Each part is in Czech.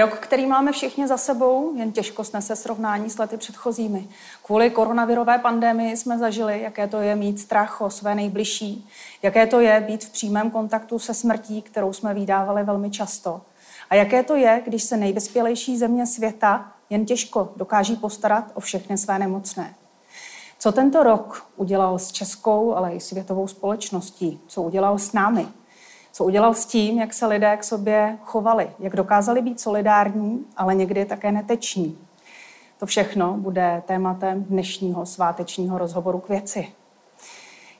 Rok, který máme všichni za sebou, jen těžko snese srovnání s lety předchozími. Kvůli koronavirové pandemii jsme zažili, jaké to je mít strach o své nejbližší, jaké to je být v přímém kontaktu se smrtí, kterou jsme vydávali velmi často. A jaké to je, když se nejvyspělejší země světa jen těžko dokáží postarat o všechny své nemocné. Co tento rok udělal s českou, ale i světovou společností? Co udělal s námi? Co udělal s tím, jak se lidé k sobě chovali? Jak dokázali být solidární, ale někdy také neteční? To všechno bude tématem dnešního svátečního rozhovoru k věci.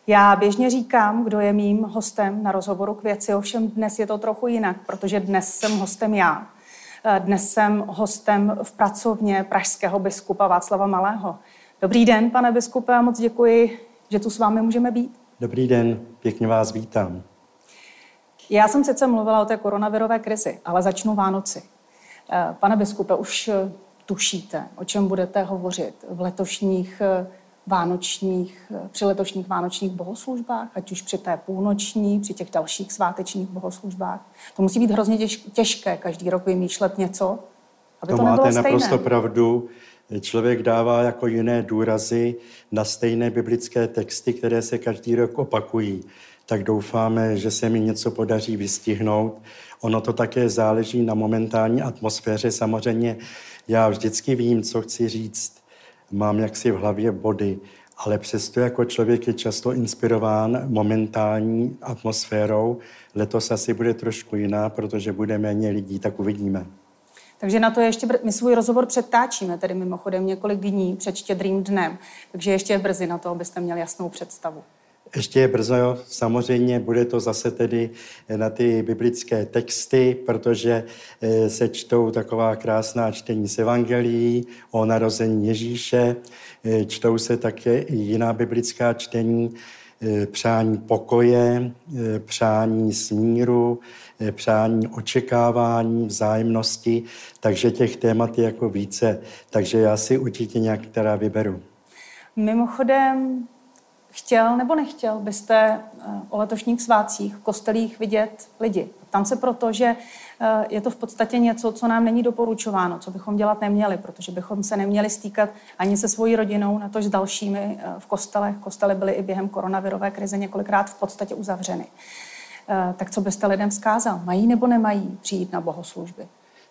Já běžně říkám, kdo je mým hostem na rozhovoru k věci, ovšem dnes je to trochu jinak, protože dnes jsem hostem já. Dnes jsem hostem v pracovně pražského biskupa Václava Malého. Dobrý den, pane biskupe, a moc děkuji, že tu s vámi můžeme být. Dobrý den, pěkně vás vítám. Já jsem sice mluvila o té koronavirové krizi, ale začnu Vánoci. Eh, pane biskupe, už eh, tušíte, o čem budete hovořit v letošních eh, vánočních, při letošních vánočních bohoslužbách, ať už při té půlnoční, při těch dalších svátečních bohoslužbách. To musí být hrozně těžké každý rok vymýšlet něco, aby to, to máte stejné. naprosto pravdu. Člověk dává jako jiné důrazy na stejné biblické texty, které se každý rok opakují. Tak doufáme, že se mi něco podaří vystihnout. Ono to také záleží na momentální atmosféře. Samozřejmě já vždycky vím, co chci říct. Mám jaksi v hlavě body, ale přesto jako člověk je často inspirován momentální atmosférou. Letos asi bude trošku jiná, protože bude méně lidí, tak uvidíme. Takže na to ještě, my svůj rozhovor předtáčíme, tedy mimochodem několik dní před štědrým dnem, takže ještě je brzy na to, abyste měli jasnou představu. Ještě je brzo, samozřejmě bude to zase tedy na ty biblické texty, protože eh, se čtou taková krásná čtení z Evangelií o narození Ježíše, eh, čtou se také i jiná biblická čtení, eh, přání pokoje, přání smíru, přání očekávání, vzájemnosti, takže těch témat je jako více. Takže já si určitě některá vyberu. Mimochodem, chtěl nebo nechtěl byste eh, o letošních svácích v kostelích vidět lidi? Tam se proto, že eh, je to v podstatě něco, co nám není doporučováno, co bychom dělat neměli, protože bychom se neměli stýkat ani se svojí rodinou, na to s dalšími eh, v kostelech. Kostely byly i během koronavirové krize několikrát v podstatě uzavřeny. Tak co byste lidem vzkázal? Mají nebo nemají přijít na bohoslužby?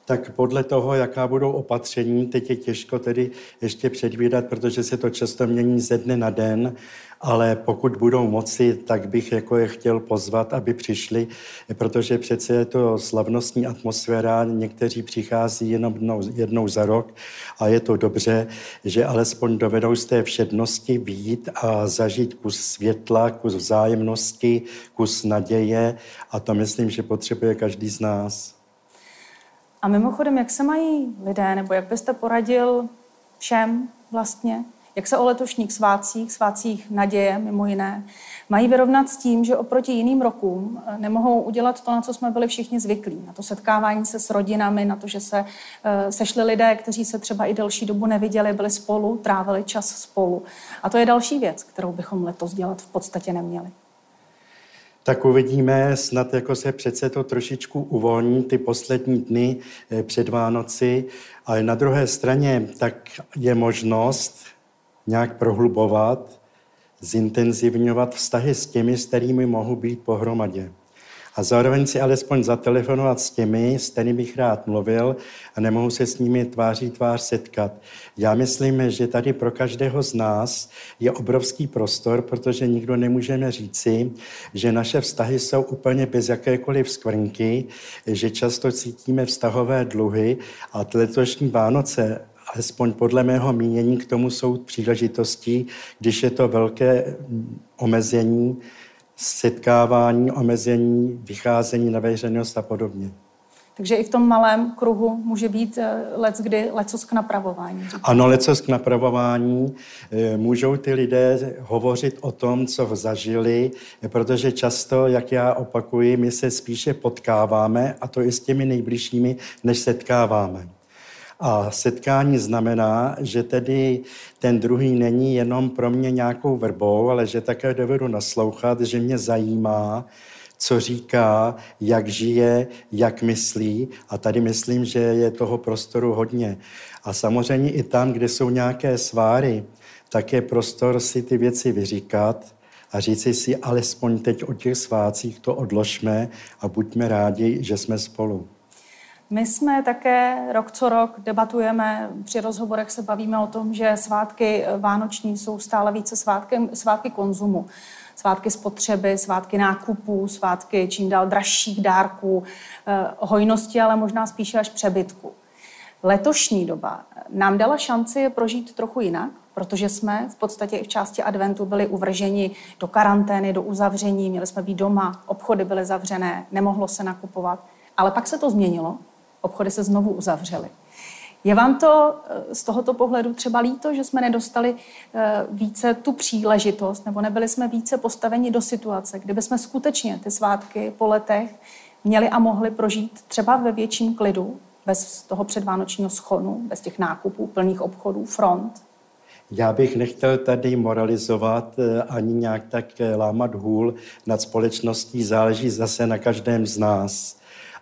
Tak podle toho, jaká budou opatření, teď je těžko tedy ještě předvídat, protože se to často mění ze dne na den, ale pokud budou moci, tak bych jako je chtěl pozvat, aby přišli, protože přece je to slavnostní atmosféra, někteří přichází jenom jednou, jednou za rok a je to dobře, že alespoň dovedou z té všednosti být a zažít kus světla, kus vzájemnosti, kus naděje a to myslím, že potřebuje každý z nás. A mimochodem, jak se mají lidé, nebo jak byste poradil všem vlastně, jak se o letošních svácích, svácích naděje mimo jiné, mají vyrovnat s tím, že oproti jiným rokům eh, nemohou udělat to, na co jsme byli všichni zvyklí. Na to setkávání se s rodinami, na to, že se uh, sešli lidé, kteří se třeba i delší dobu neviděli, byli spolu, trávili čas spolu. A to je další věc, kterou bychom letos dělat v podstatě neměli tak uvidíme, snad jako se přece to trošičku uvolní ty poslední dny eh, před Vánoci, ale na druhé straně tak je možnost nějak prohlubovat, zintenzivňovat vztahy s těmi, s kterými mohu být pohromadě a zároveň si alespoň zatelefonovat s těmi, s kterými bych rád mluvil a nemohu se s nimi tváří tvář setkat. Já myslím, že tady pro každého z nás je obrovský prostor, protože nikdo nemůžeme říci, že naše vztahy jsou úplně bez jakékoliv skvrnky, že často cítíme vztahové dluhy a letošní Vánoce alespoň podle mého mínění k tomu jsou příležitosti, když je to velké omezení, setkávání, omezení, vycházení na veřejnost a podobně. Takže i v tom malém kruhu může být eh, lec kdy lecos k napravování. Ano, lecos k napravování. Eh, můžou ty lidé hovořit o tom, co zažili, protože často, jak já opakuji, my se spíše potkáváme, a to i s těmi nejbližšími, než setkáváme. A setkání znamená, že tedy ten druhý není jenom pro mě nějakou vrbou, ale že také dovedu naslouchat, že mě zajímá, co říká, jak žije, jak myslí. A tady myslím, že je toho prostoru hodně. A samozřejmě i tam, kde jsou nějaké sváry, tak je prostor si ty věci vyříkat a říci si, alespoň teď o těch svácích to odložme a buďme rádi, že jsme spolu. My jsme také rok co rok debatujeme, při rozhovorech se bavíme o tom, že svátky vánoční jsou stále více svátky, svátky konzumu. Svátky spotřeby, svátky nákupů, svátky čím dál dražších dárků, eh, hojnosti, ale možná spíše až přebytku. Letošní doba nám dala šanci je prožít trochu jinak, protože jsme v podstatě i v části adventu byli uvrženi do karantény, do uzavření, měli jsme být doma, obchody byly zavřené, nemohlo se nakupovat. Ale pak se to změnilo, obchody se znovu uzavřely. Je vám to eh, z tohoto pohledu třeba líto, že jsme nedostali eh, více tu příležitost, nebo nebyli jsme více postaveni do situace, kdyby jsme skutečně ty svátky po letech měli a mohli prožít třeba ve větším klidu, bez toho předvánočního schonu, bez těch nákupů, plných obchodů, front? Já bych nechtěl tady moralizovat eh, ani nějak tak lámat hůl nad společností, záleží zase na každém z nás.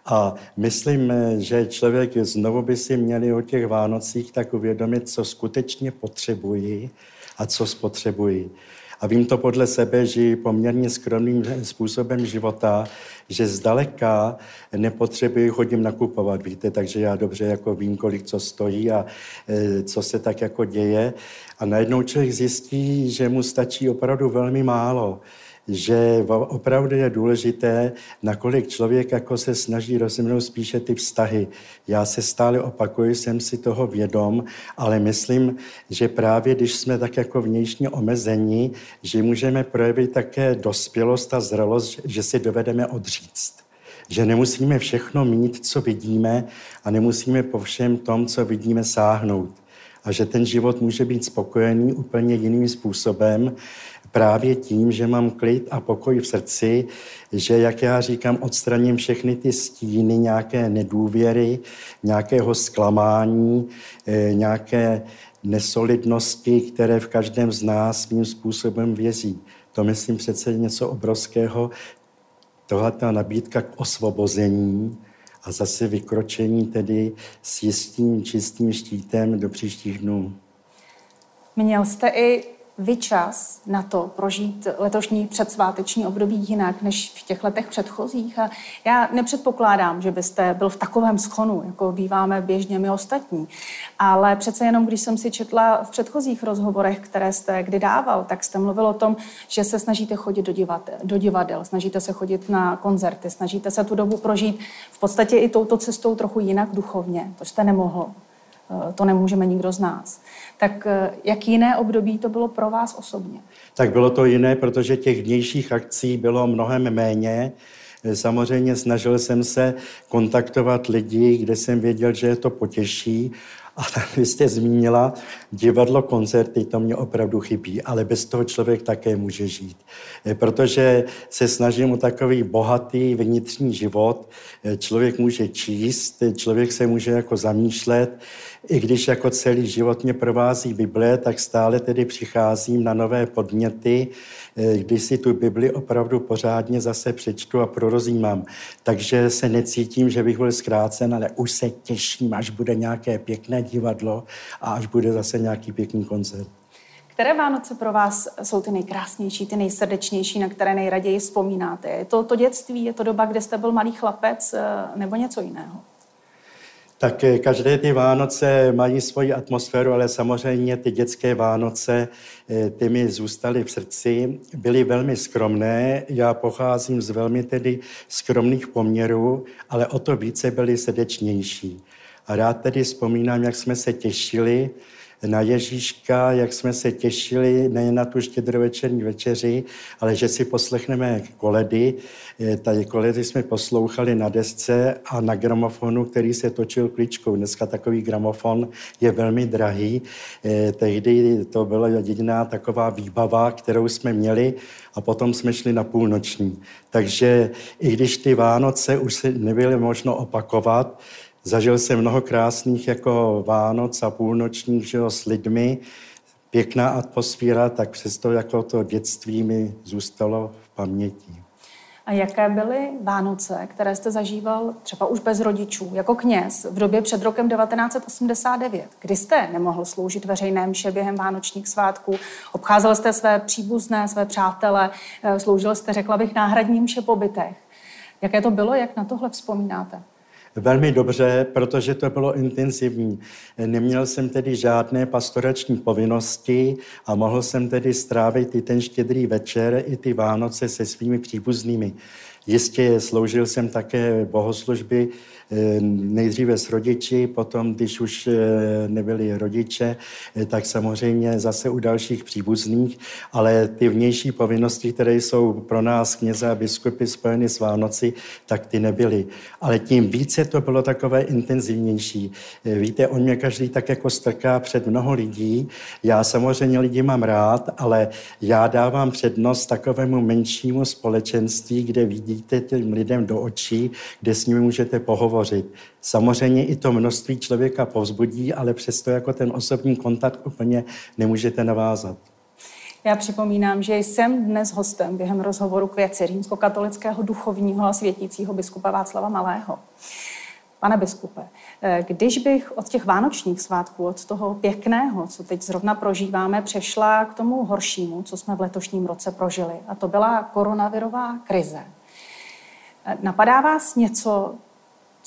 A myslím, že člověk znovu by si měli o těch Vánocích tak uvědomit, co skutečně potřebují a co spotřebují. A vím to podle sebe, že poměrně skromným způsobem života, že zdaleka nepotřebuji chodím nakupovat, víte, takže já dobře jako vím, kolik co stojí a e, co se tak jako děje. A najednou člověk zjistí, že mu stačí opravdu velmi málo že opravdu je důležité, nakolik člověk jako se snaží rozvinout spíše ty vztahy. Já se stále opakuju, jsem si toho vědom, ale myslím, že právě když jsme tak jako vnějšně omezení, že můžeme projevit také dospělost a zralost, že si dovedeme odříct že nemusíme všechno mít, co vidíme a nemusíme po všem tom, co vidíme, sáhnout. A že ten život může být spokojený úplně jiným způsobem, právě tím, že mám klid a pokoj v srdci, že, jak já říkám, odstraním všechny ty stíny, nějaké nedůvěry, nějakého zklamání, eh, nějaké nesolidnosti, které v každém z nás svým způsobem vězí. To myslím přece něco obrovského. Tohle ta nabídka k osvobození a zase vykročení tedy s jistým, čistým štítem do příštích dnů. Měl jste i vy čas na to prožít letošní předsváteční období jinak než v těch letech předchozích. A já nepředpokládám, že byste byl v takovém schonu, jako býváme běžně my ostatní. Ale přece jenom, když jsem si četla v předchozích rozhovorech, které jste kdy dával, tak jste mluvil o tom, že se snažíte chodit do divadel, do divadel snažíte se chodit na koncerty, snažíte se tu dobu prožít v podstatě i touto cestou trochu jinak duchovně. To jste nemohl. Eh, to nemůžeme nikdo z nás. Tak eh, jak jiné období to bylo pro vás osobně? Tak bylo to jiné, protože těch vnějších akcí bylo mnohem méně. Eh, samozřejmě snažil jsem se kontaktovat lidi, kde jsem věděl, že je to potěší a vy jste zmínila divadlo, koncerty, to mě opravdu chybí, ale bez toho člověk také může žít. Protože se snažím o takový bohatý vnitřní život. Člověk může číst, člověk se může jako zamýšlet, i když jako celý život mě provází Bible, tak stále tedy přicházím na nové podněty, Eh, když si tu Bibli opravdu pořádně zase přečtu a prorozímám. Takže se necítím, že bych byl zkrácen, ale už se těším, až bude nějaké pěkné divadlo a až bude zase nějaký pěkný koncert. Které Vánoce pro vás jsou ty nejkrásnější, ty nejsrdečnější, na které nejraději vzpomínáte? Je to to dětství, je to doba, kde jste byl malý chlapec eh, nebo něco jiného? Tak eh, každé ty Vánoce mají svoji atmosféru, ale samozřejmě ty dětské Vánoce, eh, ty mi zůstaly v srdci, byly velmi skromné. Já pocházím z velmi tedy skromných poměrů, ale o to více byly srdečnější. A rád tedy vzpomínám, jak jsme se těšili, na Ježíška, jak jsme se těšili nejen na tu štědrovečerní večeři, ale že si poslechneme koledy. Eh, tady koledy jsme poslouchali na desce a na gramofonu, který se točil kličkou. Dneska takový gramofon je velmi drahý. Eh, tehdy to byla jediná taková výbava, kterou jsme měli a potom jsme šli na půlnoční. Takže i když ty Vánoce už nebyly možno opakovat, Zažil jsem mnoho krásných jako Vánoc a půlnočních že jo, s lidmi, pěkná atmosféra, tak přesto jako to dětství mi zůstalo v paměti. A jaké byly Vánoce, které jste zažíval třeba už bez rodičů, jako kněz v době před rokem 1989, kdy jste nemohl sloužit veřejné mše během vánočních svátků, obcházel jste své příbuzné, své přátele, eh, sloužil jste, řekla bych, náhradním mše pobytech. Jaké to bylo, jak na tohle vzpomínáte? Velmi dobře, protože to bylo intenzivní. Neměl jsem tedy žádné pastorační povinnosti a mohl jsem tedy strávit i ten štědrý večer, i ty Vánoce se svými příbuznými. Jistě sloužil jsem také bohoslužby nejdříve s rodiči, potom, když už eh, nebyli rodiče, eh, tak samozřejmě zase u dalších příbuzných, ale ty vnější povinnosti, které jsou pro nás kněze a biskupy spojeny s Vánoci, tak ty nebyly. Ale tím více to bylo takové intenzivnější. Víte, on mě každý tak jako strká před mnoho lidí. Já samozřejmě lidi mám rád, ale já dávám přednost takovému menšímu společenství, kde vidíte těm lidem do očí, kde s nimi můžete pohovořit hovořit. Samozřejmě i to množství člověka povzbudí, ale přesto jako ten osobní kontakt úplně nemůžete navázat. Já připomínám, že jsem dnes hostem během rozhovoru k věci římskokatolického duchovního a světícího biskupa Václava Malého. Pane biskupe, když bych od těch vánočních svátků, od toho pěkného, co teď zrovna prožíváme, přešla k tomu horšímu, co jsme v letošním roce prožili, a to byla koronavirová krize. Napadá vás něco,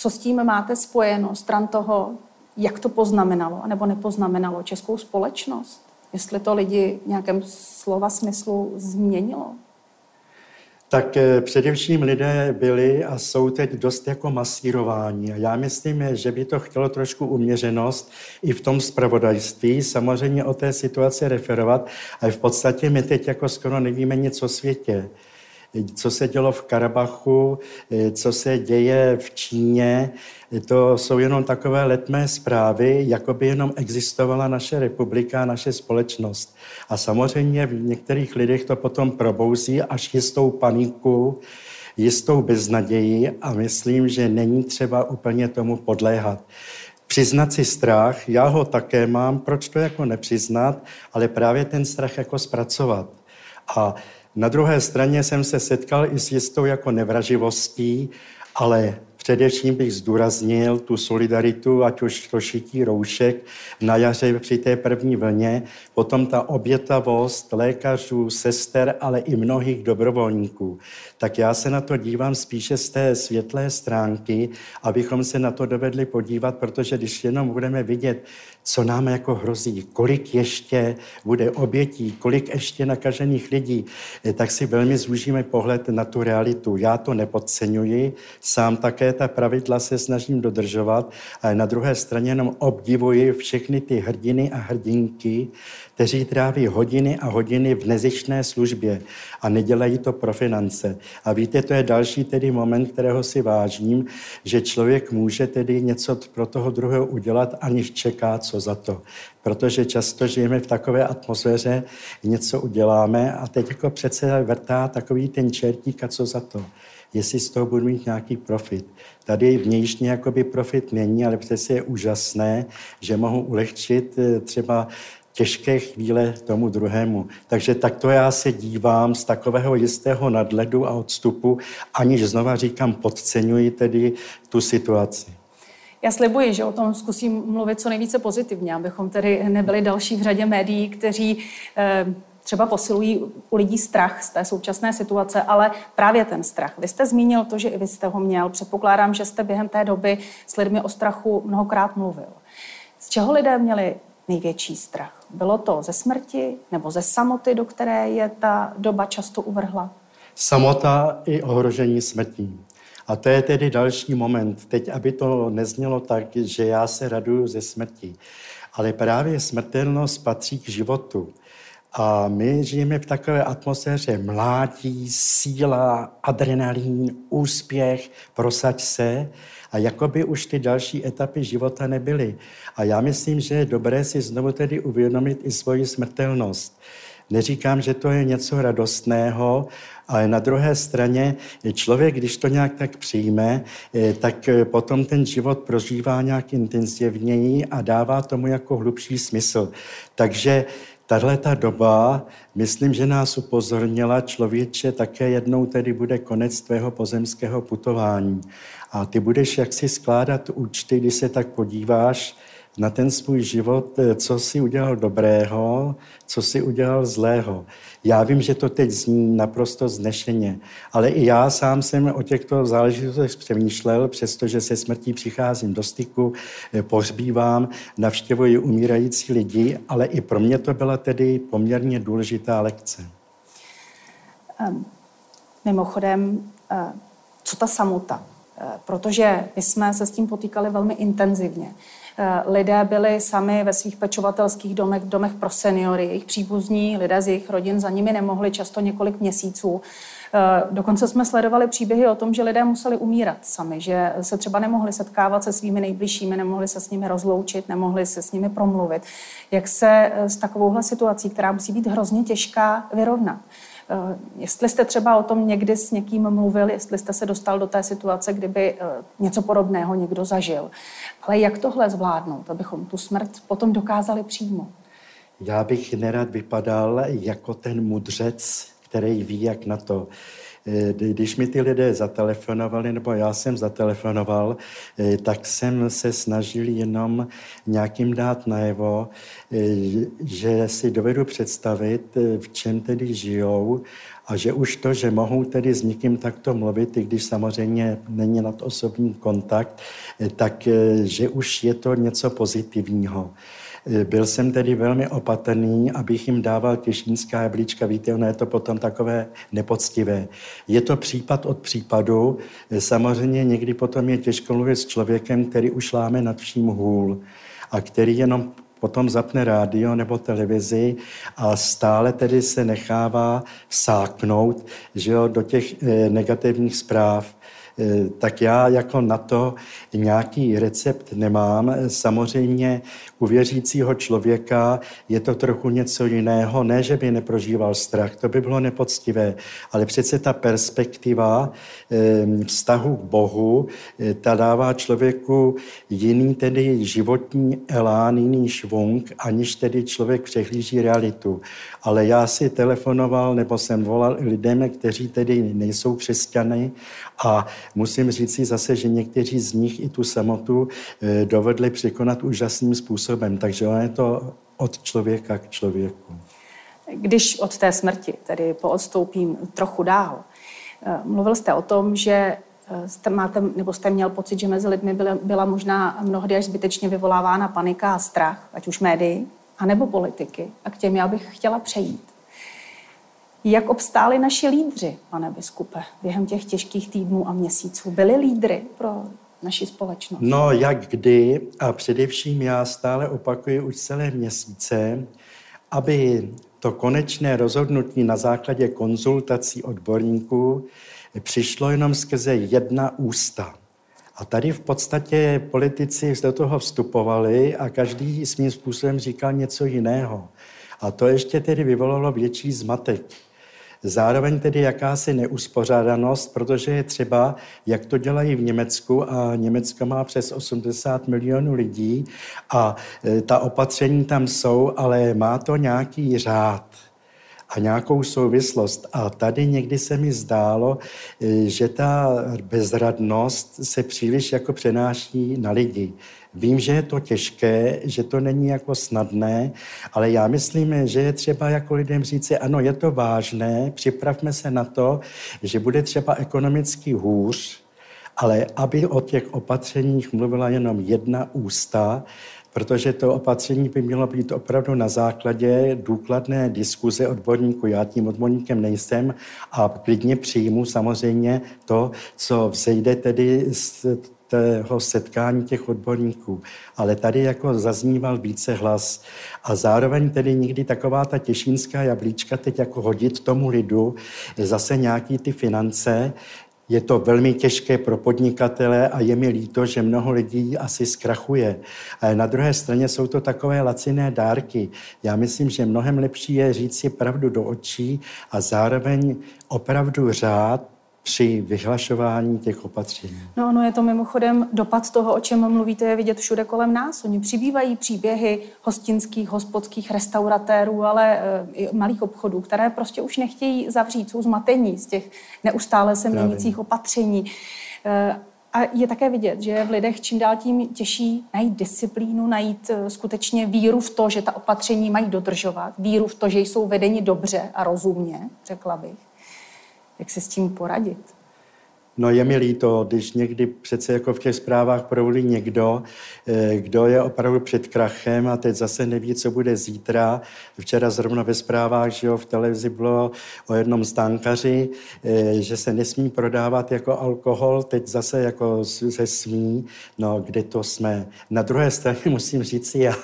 co s tím máte spojeno stran toho, jak to poznamenalo nebo nepoznamenalo českou společnost? Jestli to lidi v nějakém slova smyslu změnilo? Tak eh, především lidé byli a jsou teď dost jako masírováni. A já myslím, že by to chtělo trošku uměřenost i v tom spravodajství, samozřejmě o té situaci referovat, ale v podstatě my teď jako skoro nevíme nic o světě co se dělo v Karabachu, eh, co se děje v Číně. To jsou jenom takové letmé zprávy, jako by jenom existovala naše republika, naše společnost. A samozřejmě v některých lidech to potom probouzí až jistou paniku, jistou beznaději a myslím, že není třeba úplně tomu podléhat. Přiznat si strach, já ho také mám, proč to jako nepřiznat, ale právě ten strach jako zpracovat. A na druhé straně jsem se setkal i s jistou jako nevraživostí, ale Především bych zdůraznil tu solidaritu, ať už to šití roušek na jaře při té první vlně, potom ta obětavost lékařů, sester, ale i mnohých dobrovolníků. Tak já se na to dívám spíše z té světlé stránky, abychom se na to dovedli podívat, protože když jenom budeme vidět, co nám jako hrozí, kolik ještě bude obětí, kolik ještě nakažených lidí, eh, tak si velmi zúžíme pohled na tu realitu. Já to nepodceňuji, sám také ta pravidla se snažím dodržovat, ale na druhé straně jenom obdivuji všechny ty hrdiny a hrdinky, kteří tráví hodiny a hodiny v nezištné službě a nedělají to pro finance. A víte, to je další tedy moment, kterého si vážím, že člověk může tedy něco pro toho druhého udělat, aniž čeká, co za to. Protože často žijeme v takové atmosféře, něco uděláme a teď jako přece vrtá takový ten čertík a co za to jestli z toho budu mít nějaký profit. Tady vnějšně jakoby profit není, ale přece je úžasné, že mohu ulehčit eh, třeba těžké chvíle tomu druhému. Takže takto já se dívám z takového jistého nadledu a odstupu, aniž znova říkám, podceňuji tedy tu situaci. Já slibuji, že o tom zkusím mluvit co nejvíce pozitivně, abychom tedy nebyli další v řadě médií, kteří eh, třeba posilují u lidí strach z té současné situace, ale právě ten strach. Vy jste zmínil to, že i vy jste ho měl. Předpokládám, že jste během té doby s lidmi o strachu mnohokrát mluvil. Z čeho lidé měli největší strach? Bylo to ze smrti nebo ze samoty, do které je ta doba často uvrhla? Samota i ohrožení smrtí. A to je tedy další moment. Teď, aby to neznělo tak, že já se raduju ze smrti. Ale právě smrtelnost patří k životu. A my žijeme v takové atmosféře mládí, síla, adrenalin, úspěch, prosaď se a jakoby už ty další etapy života nebyly. A já myslím, že je dobré si znovu tedy uvědomit i svoji smrtelnost. Neříkám, že to je něco radostného, ale na druhé straně člověk, když to nějak tak přijme, eh, tak eh, potom ten život prožívá nějak intenzivněji a dává tomu jako hlubší smysl. Takže tahle ta doba, myslím, že nás upozornila člověče, také jednou tedy bude konec tvého pozemského putování. A ty budeš jaksi skládat účty, když se tak podíváš, na ten svůj život, eh, co si udělal dobrého, co si udělal zlého. Já vím, že to teď zní naprosto znešeně, ale i já sám jsem o těchto záležitostech přemýšlel, přestože se smrtí přicházím do styku, eh, pohřbívám, navštěvuji umírající lidi, ale i pro mě to byla tedy poměrně důležitá lekce. Um, mimochodem, uh, co ta samota? Protože my jsme se s tím potýkali velmi intenzivně. Eh, lidé byli sami ve svých pečovatelských domech, domech pro seniory, jejich příbuzní, lidé z jejich rodin za nimi nemohli často několik měsíců. Eh, dokonce jsme sledovali příběhy o tom, že lidé museli umírat sami, že se třeba nemohli setkávat se svými nejbližšími, nemohli se s nimi rozloučit, nemohli se s nimi promluvit. Jak se eh, s takovouhle situací, která musí být hrozně těžká, vyrovnat? Eh, jestli jste třeba o tom někdy s někým mluvil, jestli jste se dostal do té situace, kdyby eh, něco podobného někdo zažil. Ale jak tohle zvládnout, abychom tu smrt potom dokázali přijmout? Já bych nerad vypadal jako ten mudřec, který ví, jak na to. Eh, když mi ty lidé zatelefonovali, nebo já jsem zatelefonoval, eh, tak jsem se snažil jenom nějakým dát najevo, eh, že si dovedu představit, v čem tedy žijou a že už to, že mohou tedy s někým takto mluvit, i když samozřejmě není nad osobní kontakt, tak že už je to něco pozitivního. Byl jsem tedy velmi opatrný, abych jim dával těšínská jablíčka. Víte, ono je to potom takové nepoctivé. Je to případ od případu. Samozřejmě někdy potom je těžko mluvit s člověkem, který už láme nad vším hůl a který jenom potom zapne rádio nebo televizi a stále tedy se nechává vsáknout že jo, do těch eh, negativních zpráv. Eh, tak já jako na to nějaký recept nemám. Samozřejmě u věřícího člověka je to trochu něco jiného. Ne, že by neprožíval strach, to by bylo nepoctivé, ale přece ta perspektiva eh, vztahu k Bohu, eh, ta dává člověku jiný tedy životní elán, jiný švung, aniž tedy člověk přehlíží realitu. Ale já si telefonoval nebo jsem volal lidem, kteří tedy nejsou křesťany a musím říct si zase, že někteří z nich i tu samotu eh, dovedli překonat úžasným způsobem. Takže ono je to od člověka k člověku. Když od té smrti, tedy poodstoupím trochu dál, eh, mluvil jste o tom, že eh, jste, máte, nebo jste měl pocit, že mezi lidmi byla, byla možná mnohdy až zbytečně vyvolávána panika a strach, ať už médií, anebo politiky. A k těm já bych chtěla přejít. Jak obstáli naši lídři, pane biskupe, během těch těžkých týdnů a měsíců? Byli lídry pro naši společnost? No, jak kdy a především já stále opakuji už celé měsíce, aby to konečné rozhodnutí na základě konzultací odborníků přišlo jenom skrze jedna ústa. A tady v podstatě politici do toho vstupovali a každý svým způsobem říkal něco jiného. A to ještě tedy vyvolalo větší zmatek. Zároveň tedy jakási neuspořádanost, protože je třeba, jak to dělají v Německu, a Německo má přes 80 milionů lidí a e, ta opatření tam jsou, ale má to nějaký řád a nějakou souvislost. A tady někdy se mi zdálo, e, že ta bezradnost se příliš jako přenáší na lidi. Vím, že je to těžké, že to není jako snadné, ale já myslím, že je třeba jako lidem říct, ano, je to vážné, připravme se na to, že bude třeba ekonomicky hůř, ale aby o těch opatřeních mluvila jenom jedna ústa, protože to opatření by mělo být opravdu na základě důkladné diskuze odborníků. Já tím odborníkem nejsem a klidně přijmu samozřejmě to, co vzejde tedy z toho setkání těch odborníků. Ale tady jako zazníval více hlas a zároveň tedy někdy taková ta těšínská jablíčka teď jako hodit tomu lidu zase nějaký ty finance, je to velmi těžké pro podnikatele a je mi líto, že mnoho lidí asi zkrachuje. Na druhé straně jsou to takové laciné dárky. Já myslím, že mnohem lepší je říct si pravdu do očí a zároveň opravdu řád při vyhlašování těch opatření. No, no je to mimochodem dopad toho, o čem mluvíte, je vidět všude kolem nás. Oni přibývají příběhy hostinských, hospodských restauratérů, ale e, i malých obchodů, které prostě už nechtějí zavřít, jsou zmatení z těch neustále se měnících opatření. E, a je také vidět, že v lidech čím dál tím těžší najít disciplínu, najít eh, skutečně víru v to, že ta opatření mají dodržovat, víru v to, že jsou vedeni dobře a rozumně, řekla bych. Jak se s tím poradit? No je mi líto, když někdy přece jako v těch zprávách provolí někdo, eh, kdo je opravdu před krachem a teď zase neví, co bude zítra. Včera zrovna ve zprávách, že jo, v televizi bylo o jednom stánkaři, eh, že se nesmí prodávat jako alkohol, teď zase jako se smí. No, kde to jsme? Na druhé straně musím říct já,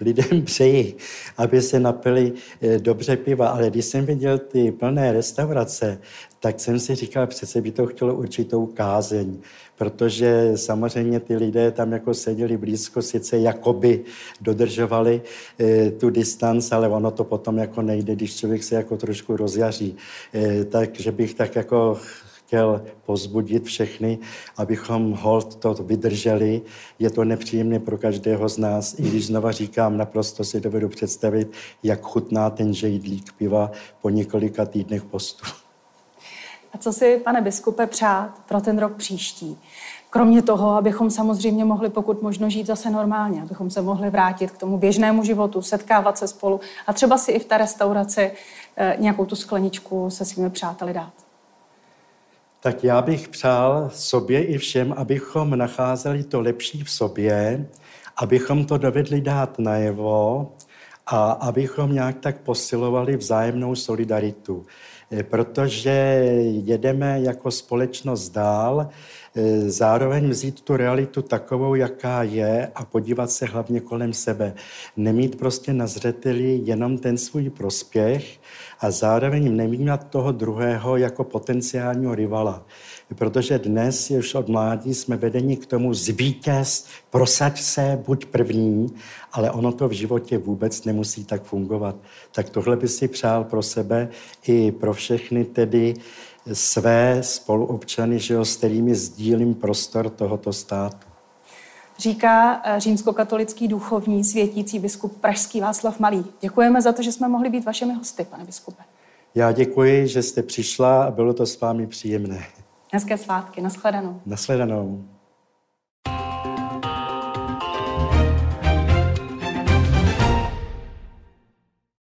lidem přeji, aby se napili eh, dobře piva, ale když jsem viděl ty plné restaurace, tak jsem si říkal, přece by to chtělo určitou kázeň, protože samozřejmě ty lidé tam jako seděli blízko, sice jakoby dodržovali e, tu distanc, ale ono to potom jako nejde, když člověk se jako trošku rozjaří. E, takže bych tak jako chtěl pozbudit všechny, abychom hold to vydrželi. Je to nepříjemné pro každého z nás, i když znova říkám, naprosto si dovedu představit, jak chutná ten žejdlík piva po několika týdnech postu. A co si, pane biskupe, přát pro ten rok příští? Kromě toho, abychom samozřejmě mohli pokud možno žít zase normálně, abychom se mohli vrátit k tomu běžnému životu, setkávat se spolu a třeba si i v té restauraci eh, nějakou tu skleničku se svými přáteli dát. Tak já bych přál sobě i všem, abychom nacházeli to lepší v sobě, abychom to dovedli dát najevo a abychom nějak tak posilovali vzájemnou solidaritu. Eh, protože jedeme jako společnost dál, eh, zároveň vzít tu realitu takovou, jaká je a podívat se hlavně kolem sebe. Nemít prostě na zřeteli jenom ten svůj prospěch a zároveň nevnímat toho druhého jako potenciálního rivala protože dnes už od mládí jsme vedeni k tomu zvítěz, prosaď se, buď první, ale ono to v životě vůbec nemusí tak fungovat. Tak tohle by si přál pro sebe i pro všechny tedy své spoluobčany, že jo, s kterými sdílím prostor tohoto státu. Říká eh, římskokatolický duchovní světící biskup Pražský Václav Malý. Děkujeme za to, že jsme mohli být vašimi hosty, pane biskupe. Já děkuji, že jste přišla a bylo to s vámi příjemné. Hezké svátky, nashledanou. Nashledanou.